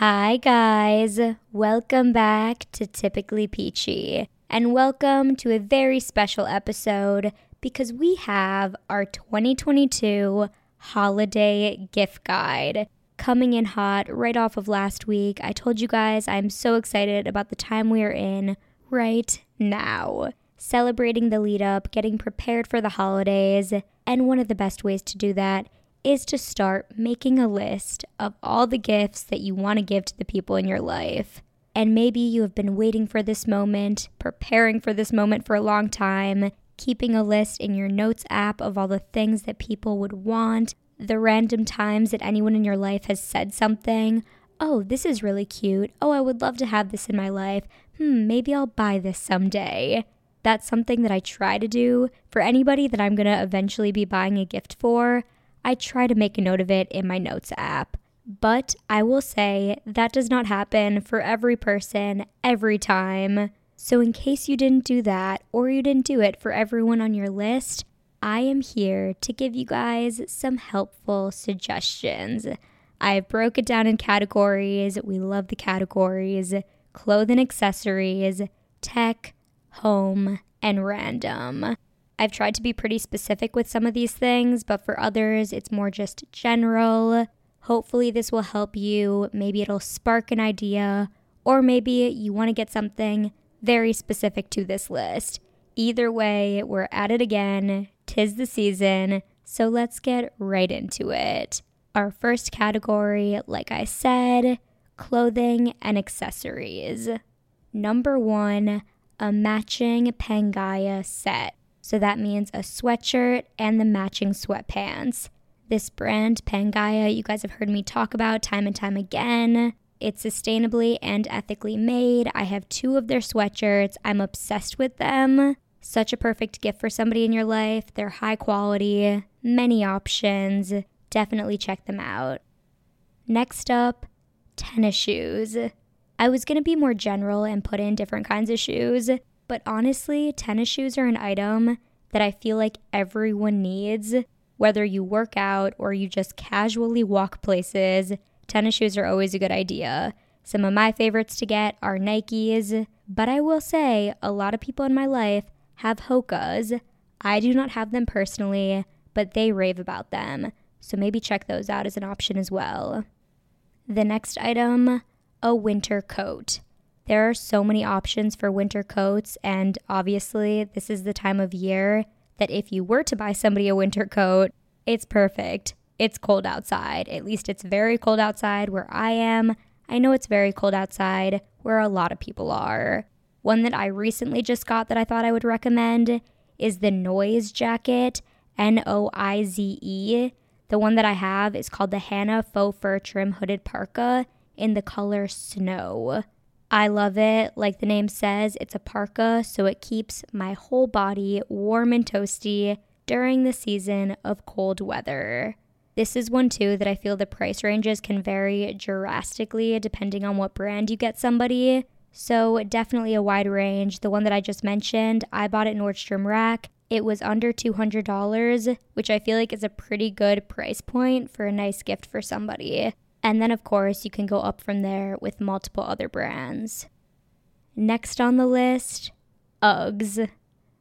Hi, guys. Welcome back to Typically Peachy, and welcome to a very special episode because we have our 2022 holiday gift guide coming in hot right off of last week. I told you guys I'm so excited about the time we are in right now. Celebrating the lead up, getting prepared for the holidays, and one of the best ways to do that is to start making a list of all the gifts that you want to give to the people in your life. And maybe you have been waiting for this moment, preparing for this moment for a long time, keeping a list in your notes app of all the things that people would want, the random times that anyone in your life has said something. Oh, this is really cute. Oh, I would love to have this in my life. Hmm, maybe I'll buy this someday. That's something that I try to do for anybody that I'm going to eventually be buying a gift for. I try to make a note of it in my notes app. But I will say that does not happen for every person every time. So, in case you didn't do that or you didn't do it for everyone on your list, I am here to give you guys some helpful suggestions. I've broke it down in categories. We love the categories clothing accessories, tech, home, and random. I've tried to be pretty specific with some of these things, but for others, it's more just general. Hopefully, this will help you. Maybe it'll spark an idea, or maybe you want to get something very specific to this list. Either way, we're at it again. Tis the season, so let's get right into it. Our first category, like I said, clothing and accessories. Number one, a matching Pangaia set. So that means a sweatshirt and the matching sweatpants. This brand, Pangaia, you guys have heard me talk about time and time again. It's sustainably and ethically made. I have two of their sweatshirts. I'm obsessed with them. Such a perfect gift for somebody in your life. They're high quality, many options. Definitely check them out. Next up, tennis shoes. I was to be more general and put in different kinds of shoes, but honestly, tennis shoes are an item that I feel like everyone needs. Whether you work out or you just casually walk places, tennis shoes are always a good idea. Some of my favorites to get are Nikes, but I will say a lot of people in my life have Hokas. I do not have them personally, but they rave about them, so maybe check those out as an option as well. The next item a winter coat. There are so many options for winter coats, and obviously, this is the time of year that if you were to buy somebody a winter coat, it's perfect. It's cold outside. At least it's very cold outside where I am. I know it's very cold outside where a lot of people are. One that I recently just got that I thought I would recommend is the Noize Jacket, N O I Z E. The one that I have is called the Hannah Faux Fur Trim Hooded Parka in the color Snow. I love it. Like the name says, it's a parka, so it keeps my whole body warm and toasty during the season of cold weather. This is one too that I feel the price ranges can vary drastically depending on what brand you get somebody. So, definitely a wide range. The one that I just mentioned, I bought at Nordstrom Rack. It was under $200, which I feel like is a pretty good price point for a nice gift for somebody. And then, of course, you can go up from there with multiple other brands. Next on the list, Uggs.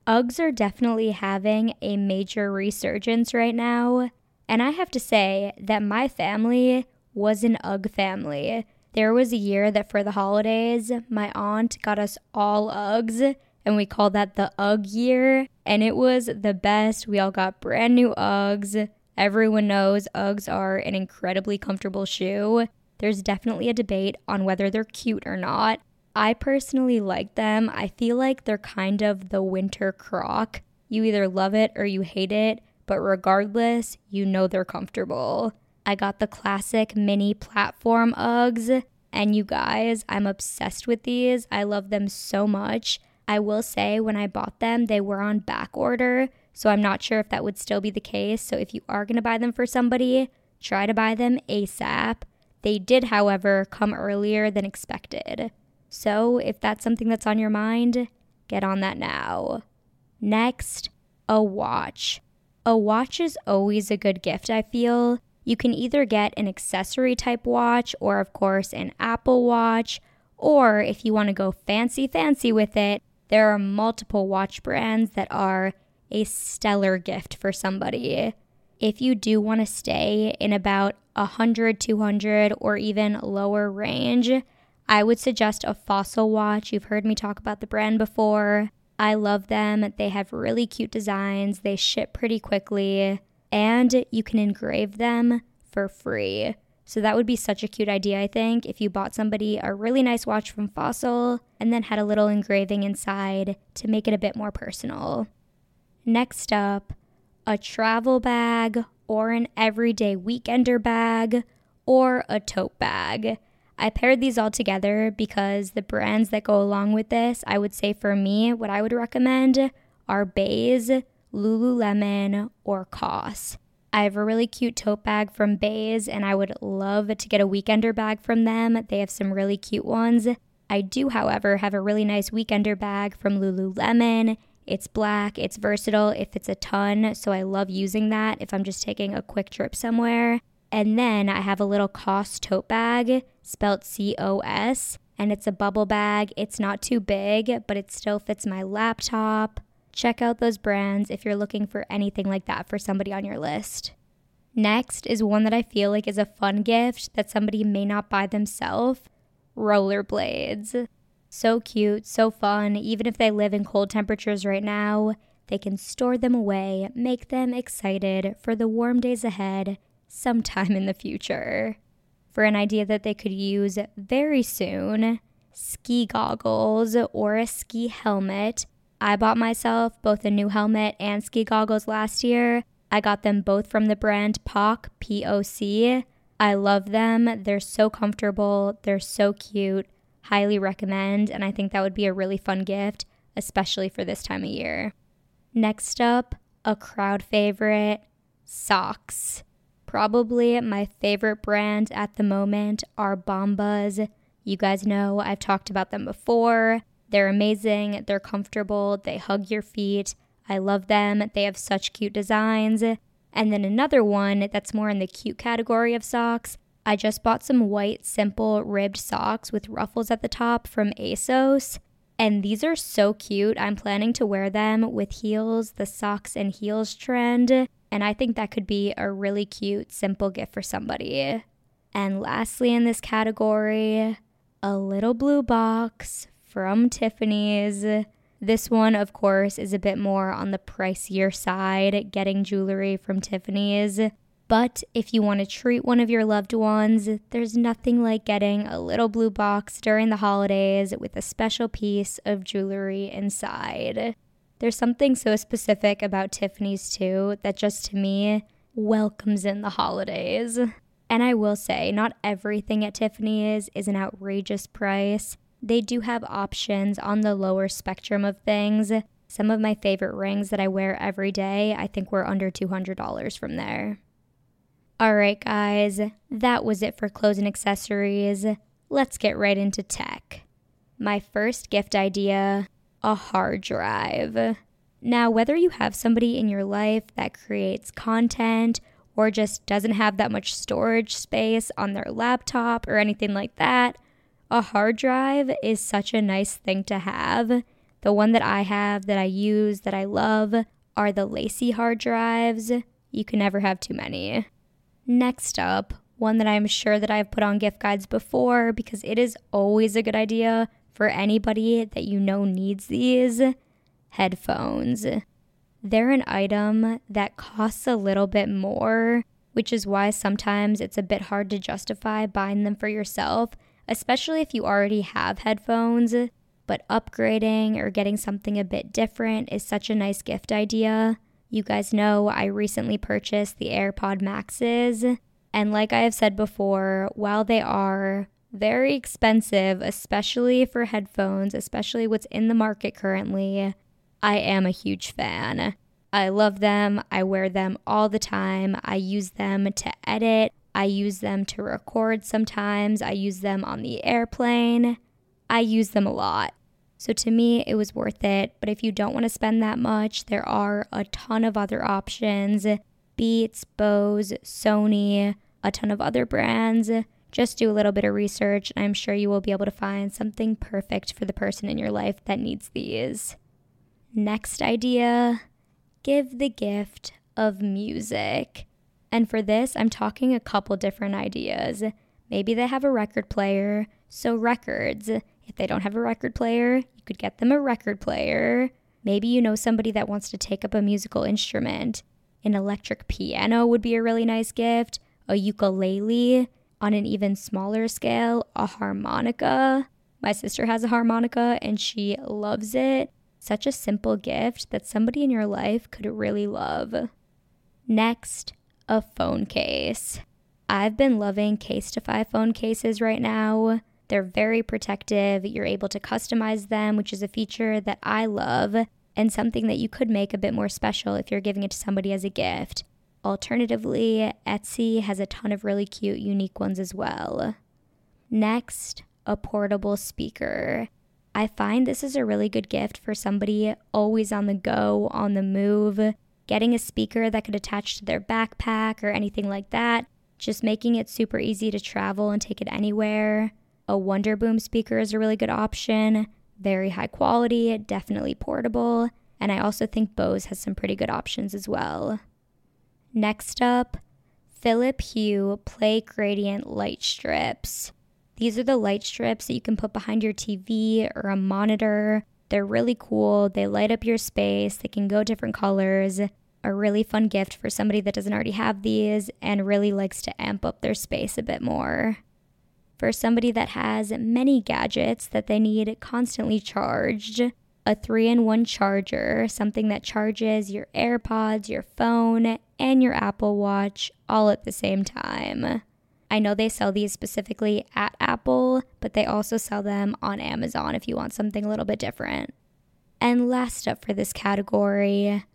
Uggs are definitely having a major resurgence right now. And I have to say that my family was an Ugg family. There was a year that for the holidays, my aunt got us all Uggs, and we called that the Ugg year. And it was the best. We all got brand new Uggs. Everyone knows Uggs are an incredibly comfortable shoe. There's definitely a debate on whether they're cute or not. I personally like them. I feel like they're kind of the winter croc. You either love it or you hate it, but regardless, you know they're comfortable. I got the classic mini platform Uggs, and you guys, I'm obsessed with these. I love them so much. I will say, when I bought them, they were on back order, so I'm not sure if that would still be the case. So if you are going to buy them for somebody, try to buy them ASAP. They did, however, come earlier than expected. So if that's something that's on your mind, get on that now. Next, a watch. A watch is always a good gift, I feel. You can either get an accessory type watch or, of course, an Apple Watch. Or if you want to go fancy, fancy with it, there are multiple watch brands that are a stellar gift for somebody. If you do want to stay in about 100, 200, or even lower range, I would suggest a Fossil watch. You've heard me talk about the brand before. I love them. They have really cute designs, they ship pretty quickly, and you can engrave them for free. So that would be such a cute idea, I think, if you bought somebody a really nice watch from Fossil and then had a little engraving inside to make it a bit more personal. Next up, a travel bag or an everyday weekender bag or a tote bag. I paired these all together because the brands that go along with this, I would say for me, what I would recommend are Béis, Lululemon, or COS. I have a really cute tote bag from Béis, and I would love to get a weekender bag from them. They have some really cute ones. I do, however, have a really nice weekender bag from Lululemon. It's black, it's versatile, it fits a ton, so I love using that if I'm just taking a quick trip somewhere. And then I have a little COS tote bag, spelled C O S, and it's a bubble bag. It's not too big, but it still fits my laptop, Check out those brands if you're looking for anything like that for somebody on your list. Next is one that I feel like is a fun gift that somebody may not buy themselves rollerblades. So cute, so fun. Even if they live in cold temperatures right now, they can store them away, make them excited for the warm days ahead sometime in the future. For an idea that they could use very soon, ski goggles or a ski helmet I bought myself both a new helmet and ski goggles last year. I got them both from the brand POC, P O C. I love them. They're so comfortable, they're so cute. Highly recommend, and I think that would be a really fun gift, especially for this time of year. Next up, a crowd favorite socks. Probably my favorite brand at the moment are Bombas. You guys know I've talked about them before. They're amazing, they're comfortable, they hug your feet. I love them. They have such cute designs. And then another one that's more in the cute category of socks. I just bought some white, simple, ribbed socks with ruffles at the top from ASOS. And these are so cute. I'm planning to wear them with heels, the socks and heels trend. And I think that could be a really cute, simple gift for somebody. And lastly, in this category, a little blue box from Tiffany's. This one, of course, is a bit more on the pricier side, getting jewelry from Tiffany's. But if you want to treat one of your loved ones, there's nothing like getting a little blue box during the holidays with a special piece of jewelry inside. There's something so specific about Tiffany's, too, that just to me welcomes in the holidays. And I will say, not everything at Tiffany's is an outrageous price they do have options on the lower spectrum of things. Some of my favorite rings that I wear every day, I think were under $200 from there. All right, guys, that was it for clothes and accessories. Let's get right into tech. My first gift idea a hard drive. Now, whether you have somebody in your life that creates content or just doesn't have that much storage space on their laptop or anything like that, a hard drive is such a nice thing to have. The one that I have that I use that I love are the LaCie hard drives. You can never have too many. Next up, one that I'm sure that I've put on gift guides before because it is always a good idea for anybody that you know needs these headphones. They're an item that costs a little bit more, which is why sometimes it's a bit hard to justify buying them for yourself especially if you already have headphones. But upgrading or getting something a bit different is such a nice gift idea. You guys know I recently purchased the AirPod Maxes, and like I have said before, while they are very expensive, especially for headphones, especially what's in the market currently, I am a huge fan. I love them. I wear them all the time. I use them to edit. I use them to record sometimes. I use them on the airplane. I use them a lot. So to me, it was worth it. But if you don't want to spend that much, there are a ton of other options. Beats, Bose, Sony, a ton of other brands. Just do a little bit of research, and I'm sure you will be able to find something perfect for the person in your life that needs these. Next idea give the gift of music. And for this, I'm talking a couple different ideas. Maybe they have a record player, so records. If they don't have a record player, you could get them a record player. Maybe you know somebody that wants to take up a musical instrument. An electric piano would be a really nice gift, a ukulele, on an even smaller scale, a harmonica. My sister has a harmonica and she loves it. Such a simple gift that somebody in your life could really love. Next, a phone case. I've been loving Casetify phone cases right now. They're very protective. You're able to customize them, which is a feature that I love and something that you could make a bit more special if you're giving it to somebody as a gift. Alternatively, Etsy has a ton of really cute, unique ones as well. Next, a portable speaker. I find this is a really good gift for somebody always on the go, on the move. Getting a speaker that could attach to their backpack or anything like that, just making it super easy to travel and take it anywhere. A Wonderboom speaker is a really good option. Very high quality, definitely portable. And I also think Bose has some pretty good options as well. Next up, Philip Hue Play Gradient Light Strips. These are the light strips that you can put behind your TV or a monitor. They're really cool. They light up your space. They can go different colors. A really fun gift for somebody that doesn't already have these and really likes to amp up their space a bit more. For somebody that has many gadgets that they need constantly charged, a three in one charger, something that charges your AirPods, your phone, and your Apple Watch all at the same time. I know they sell these specifically at Apple, but they also sell them on Amazon if you want something a little bit different. And last up for this category,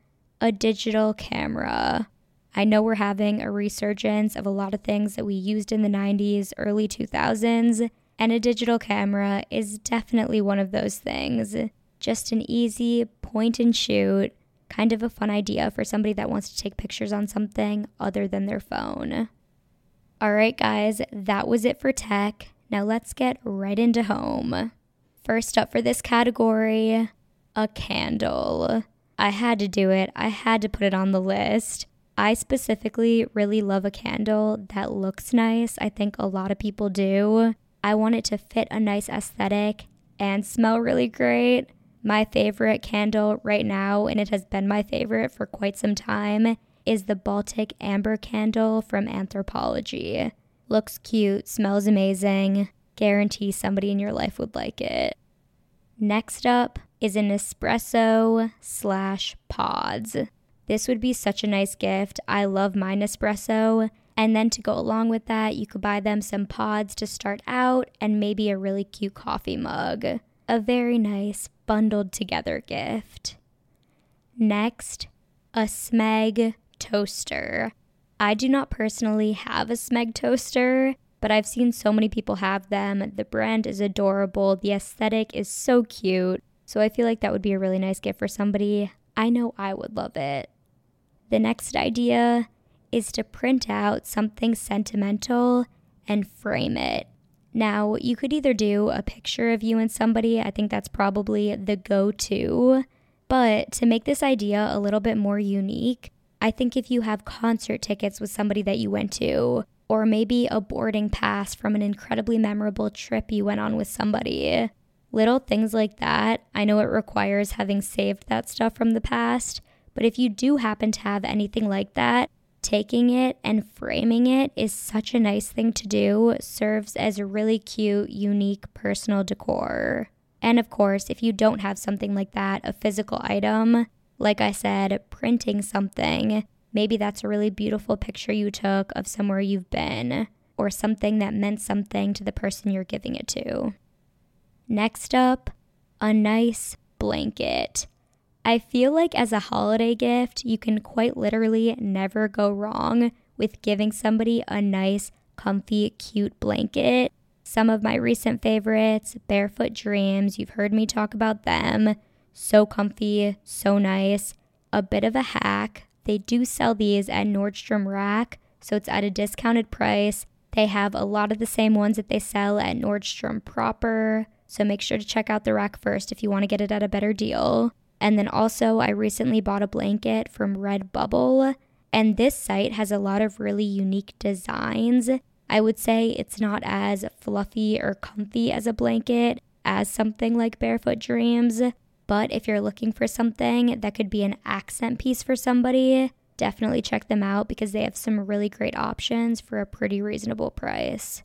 a digital camera. I know we're having a resurgence of a lot of things that we used in the 90s, early 2000s, and a digital camera is definitely one of those things. Just an easy point and shoot, kind of a fun idea for somebody that wants to take pictures on something other than their phone. All right, guys, that was it for tech. Now let's get right into home. First up for this category, a candle. I had to do it, I had to put it on the list. I specifically really love a candle that looks nice. I think a lot of people do. I want it to fit a nice aesthetic and smell really great. My favorite candle right now, and it has been my favorite for quite some time, is the Baltic Amber Candle from Anthropologie. Looks cute, smells amazing. Guarantee somebody in your life would like it. Next up is a Nespresso slash pods. This would be such a nice gift. I love my Nespresso. And then to go along with that, you could buy them some pods to start out and maybe a really cute coffee mug. A very nice bundled together gift. Next, a Smeg toaster. I do not personally have a Smeg toaster, but I've seen so many people have them. The brand is adorable, the aesthetic is so cute. So I feel like that would be a really nice gift for somebody. I know I would love it. The next idea is to print out something sentimental and frame it. Now, you could either do a picture of you and somebody, I think that's probably the go to. But to make this idea a little bit more unique, I think if you have concert tickets with somebody that you went to, or maybe a boarding pass from an incredibly memorable trip you went on with somebody, little things like that, I know it requires having saved that stuff from the past, but if you do happen to have anything like that, taking it and framing it is such a nice thing to do, serves as a really cute, unique personal decor. And of course, if you don't have something like that, a physical item, like I said, printing something. Maybe that's a really beautiful picture you took of somewhere you've been, or something that meant something to the person you're giving it to. Next up, a nice blanket. I feel like as a holiday gift, you can quite literally never go wrong with giving somebody a nice, comfy, cute blanket. Some of my recent favorites, Barefoot Dreams, you've heard me talk about them. So comfy, so nice. A bit of a hack They do sell these at Nordstrom Rack, so it's at a discounted price. They have a lot of the same ones that they sell at Nordstrom proper, so make sure to check out the rack first if you want to get it at a better deal. And then also, I recently bought a blanket from Redbubble, and this site has a lot of really unique designs. I would say it's not as fluffy or comfy as a blanket as something like Barefoot Dreams, but if you're looking for something that could be an accent piece for somebody, definitely check them out because they have some really great options for a pretty reasonable price.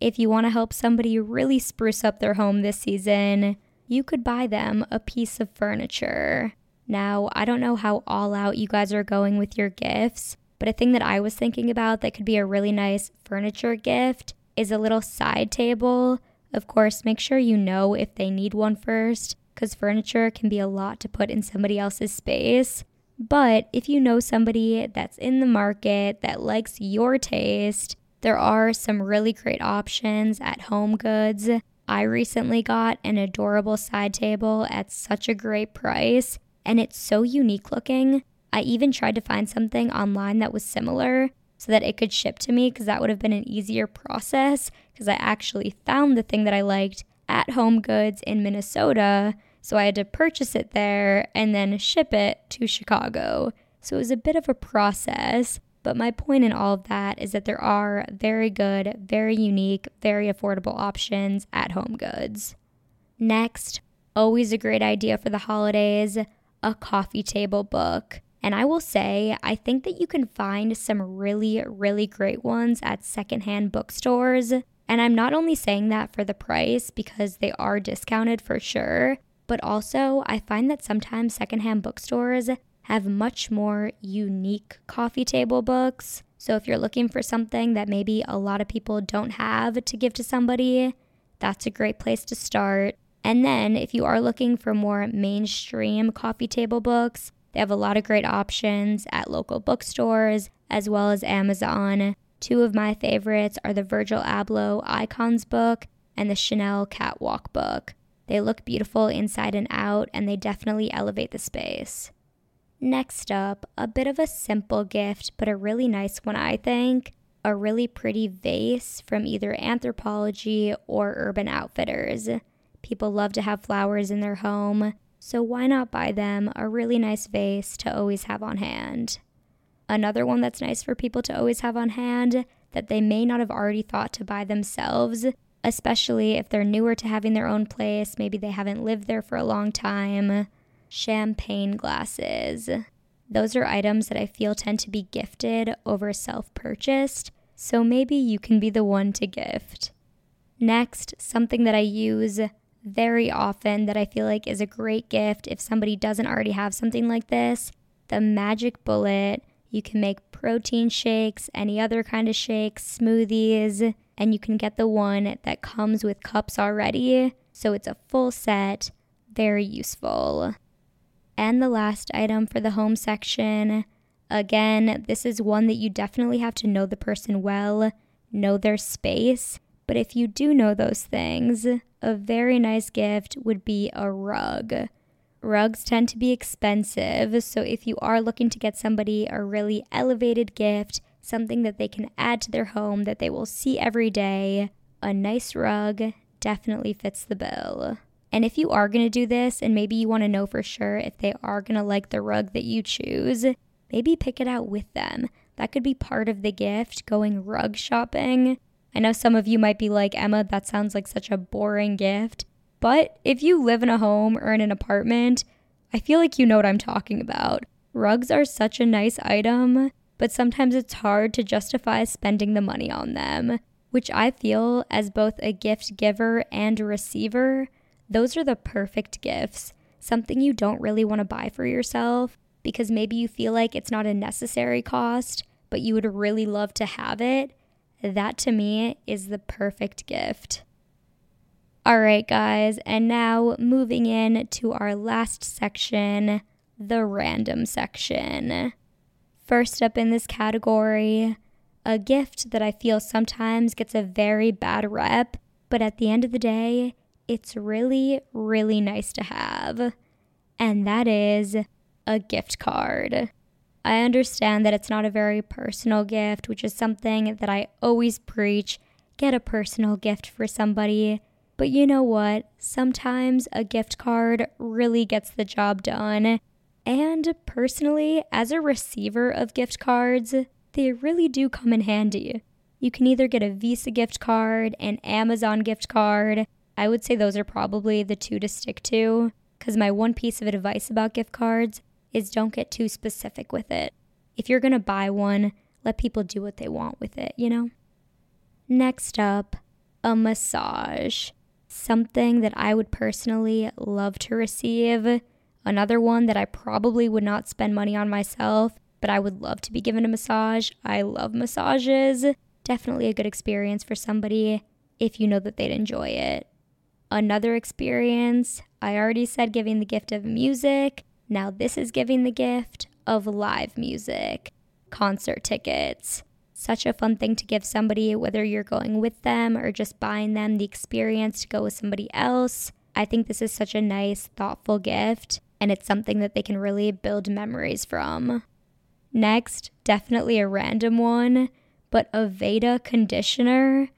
If you want to help somebody really spruce up their home this season, you could buy them a piece of furniture. Now, I don't know how all out you guys are going with your gifts, but a thing that I was thinking about that could be a really nice furniture gift is a little side table. Of course, make sure you know if they need one first, because furniture can be a lot to put in somebody else's space. But if you know somebody that's in the market that likes your taste, there are some really great options at Home Goods. I recently got an adorable side table at such a great price, and it's so unique looking. I even tried to find something online that was similar so that it could ship to me because that would have been an easier process because I actually found the thing that I liked at Home Goods in Minnesota. So I had to purchase it there and then ship it to Chicago. So it was a bit of a process. But my point in all of that is that there are very good, very unique, very affordable options at Home Goods. Next, always a great idea for the holidays a coffee table book. And I will say, I think that you can find some really, really great ones at secondhand bookstores. And I'm not only saying that for the price because they are discounted for sure, but also I find that sometimes secondhand bookstores have much more unique coffee table books. So if you're looking for something that maybe a lot of people don't have to give to somebody, that's a great place to start. And then if you are looking for more mainstream coffee table books, they have a lot of great options at local bookstores as well as Amazon. Two of my favorites are the Virgil Abloh Icons book and the Chanel Catwalk book. They look beautiful inside and out, and they definitely elevate the space. Next up, a bit of a simple gift, but a really nice one, I think. A really pretty vase from either Anthropologie or Urban Outfitters. People love to have flowers in their home, so why not buy them a really nice vase to always have on hand? Another one that's nice for people to always have on hand that they may not have already thought to buy themselves, especially if they're newer to having their own place, maybe they haven't lived there for a long time champagne glasses. Those are items that I feel tend to be gifted over self purchased, so maybe you can be the one to gift. Next, something that I use very often that I feel like is a great gift if somebody doesn't already have something like this the Magic Bullet. You can make protein shakes, any other kind of shakes, smoothies, and you can get the one that comes with cups already. So it's a full set, very useful. And the last item for the home section again, this is one that you definitely have to know the person well, know their space. But if you do know those things, a very nice gift would be a rug. Rugs tend to be expensive, so if you are looking to get somebody a really elevated gift, something that they can add to their home that they will see every day, a nice rug definitely fits the bill. And if you are going to do this and maybe you want to know for sure if they are going to like the rug that you choose, maybe pick it out with them. That could be part of the gift going rug shopping. I know some of you might be like, Emma, that sounds like such a boring gift. But if you live in a home or in an apartment, I feel like you know what I'm talking about. Rugs are such a nice item, but sometimes it's hard to justify spending the money on them, which I feel as both a gift giver and a receiver those are the perfect gifts. Something you don't really want to buy for yourself because maybe you feel like it's not a necessary cost, but you would really love to have it. That to me is the perfect gift. All right, guys, and now moving in to our last section, the random section. First up in this category, a gift that I feel sometimes gets a very bad rep, but at the end of the day, it's really, really nice to have, and that is a gift card. I understand that it's not a very personal gift, which is something that I always preach get a personal gift for somebody. But you know what? Sometimes a gift card really gets the job done. And personally, as a receiver of gift cards, they really do come in handy. You can either get a Visa gift card, an Amazon gift card. I would say those are probably the two to stick to, because my one piece of advice about gift cards is don't get too specific with it. If you're going to buy one, let people do what they want with it, you know? Next up, a massage. Something that I would personally love to receive. Another one that I probably would not spend money on myself, but I would love to be given a massage. I love massages. Definitely a good experience for somebody if you know that they'd enjoy it. Another experience, I already said giving the gift of music. Now, this is giving the gift of live music, concert tickets. Such a fun thing to give somebody, whether you're going with them or just buying them the experience to go with somebody else. I think this is such a nice, thoughtful gift, and it's something that they can really build memories from. Next, definitely a random one, but Aveda conditioner.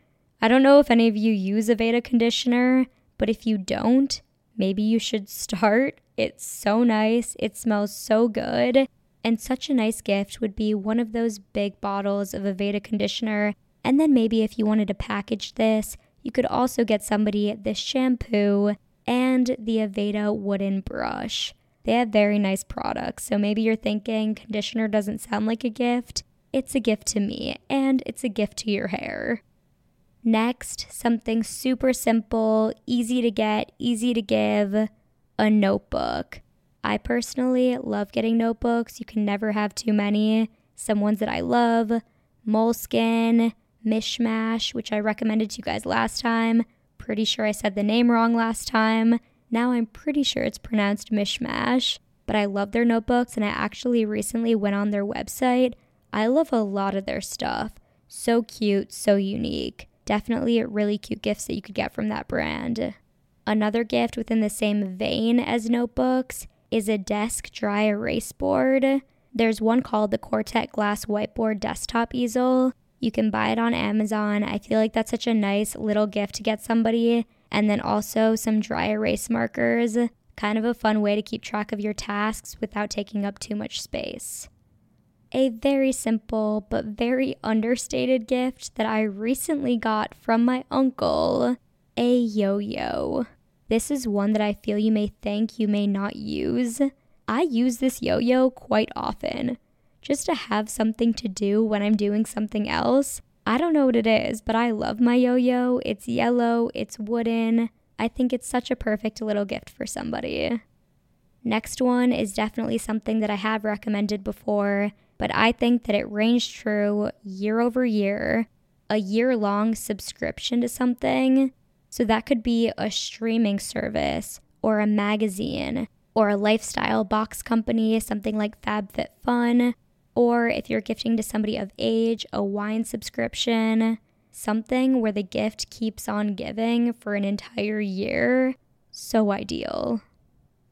I don't know if any of you use Aveda conditioner, but if you don't, maybe you should start. It's so nice, it smells so good, and such a nice gift would be one of those big bottles of Aveda conditioner. And then maybe if you wanted to package this, you could also get somebody this shampoo and the Aveda wooden brush. They have very nice products. So maybe you're thinking conditioner doesn't sound like a gift. It's a gift to me, and it's a gift to your hair. Next, something super simple, easy to get, easy to give a notebook. I personally love getting notebooks. You can never have too many. Some ones that I love Moleskine, Mishmash, which I recommended to you guys last time. Pretty sure I said the name wrong last time. Now I'm pretty sure it's pronounced Mishmash, but I love their notebooks and I actually recently went on their website. I love a lot of their stuff. So cute, so unique. Definitely really cute gifts that you could get from that brand. Another gift within the same vein as notebooks is a desk dry erase board. There's one called the Quartet Glass Whiteboard Desktop Easel. You can buy it on Amazon. I feel like that's such a nice little gift to get somebody. And then also some dry erase markers. Kind of a fun way to keep track of your tasks without taking up too much space a very simple but very understated gift that I recently got from my uncle a yo yo. This is one that I feel you may think you may not use. I use this yo yo quite often just to have something to do when I'm doing something else. I don't know what it is, but I love my yo yo. It's yellow, it's wooden. I think it's such a perfect little gift for somebody. Next one is definitely something that I have recommended before but I think that it ranged true year over year, a year long subscription to something. So that could be a streaming service or a magazine or a lifestyle box company, something like FabFitFun, or if you're gifting to somebody of age, a wine subscription, something where the gift keeps on giving for an entire year. So ideal.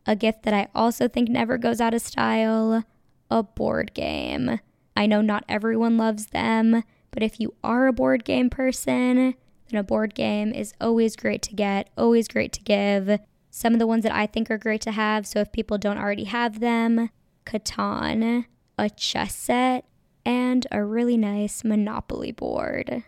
A gift that I also think never goes out of style a board game. I know not everyone loves them, but if you are a board game person, then a board game is always great to get, always great to give. Some of the ones that I think are great to have, so if people don't already have them, Catan, a chess set, and a really nice Monopoly board.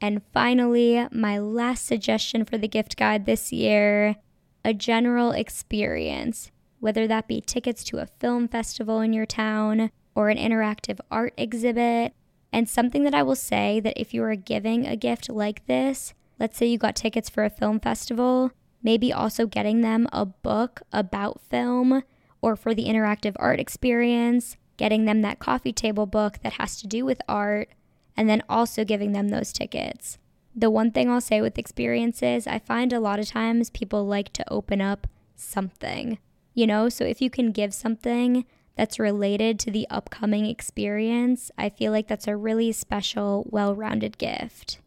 And finally, my last suggestion for the gift guide this year a general experience whether that be tickets to a film festival in your town or an interactive art exhibit. And something that I will say that if you are giving a gift like this, let's say you got tickets for a film festival, maybe also getting them a book about film or for the interactive art experience, getting them that coffee table book that has to do with art, and then also giving them those tickets. The one thing I'll say with experiences, I find a lot of times people like to open up something you know? So if you can give something that's related to the upcoming experience, I feel like that's a really special, well rounded gift.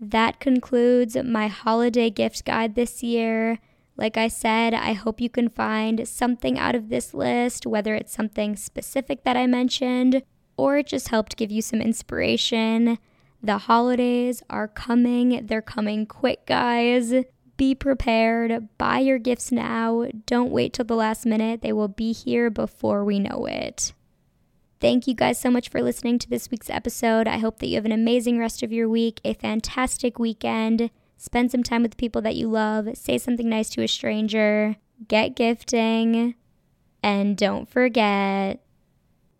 That concludes my holiday gift guide this year. Like I said, I hope you can find something out of this list, whether it's something specific that I mentioned or it just helped give you some inspiration. The holidays are coming, they're coming quick, guys. Be prepared, buy your gifts now. Don't wait till the last minute, they will be here before we know it. Thank you guys so much for listening to this week's episode. I hope that you have an amazing rest of your week, a fantastic weekend. Spend some time with people that you love, say something nice to a stranger, get gifting, and don't forget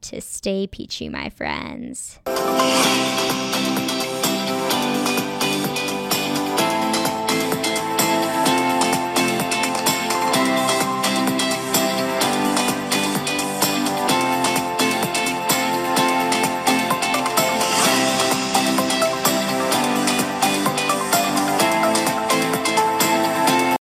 to stay peachy, my friends.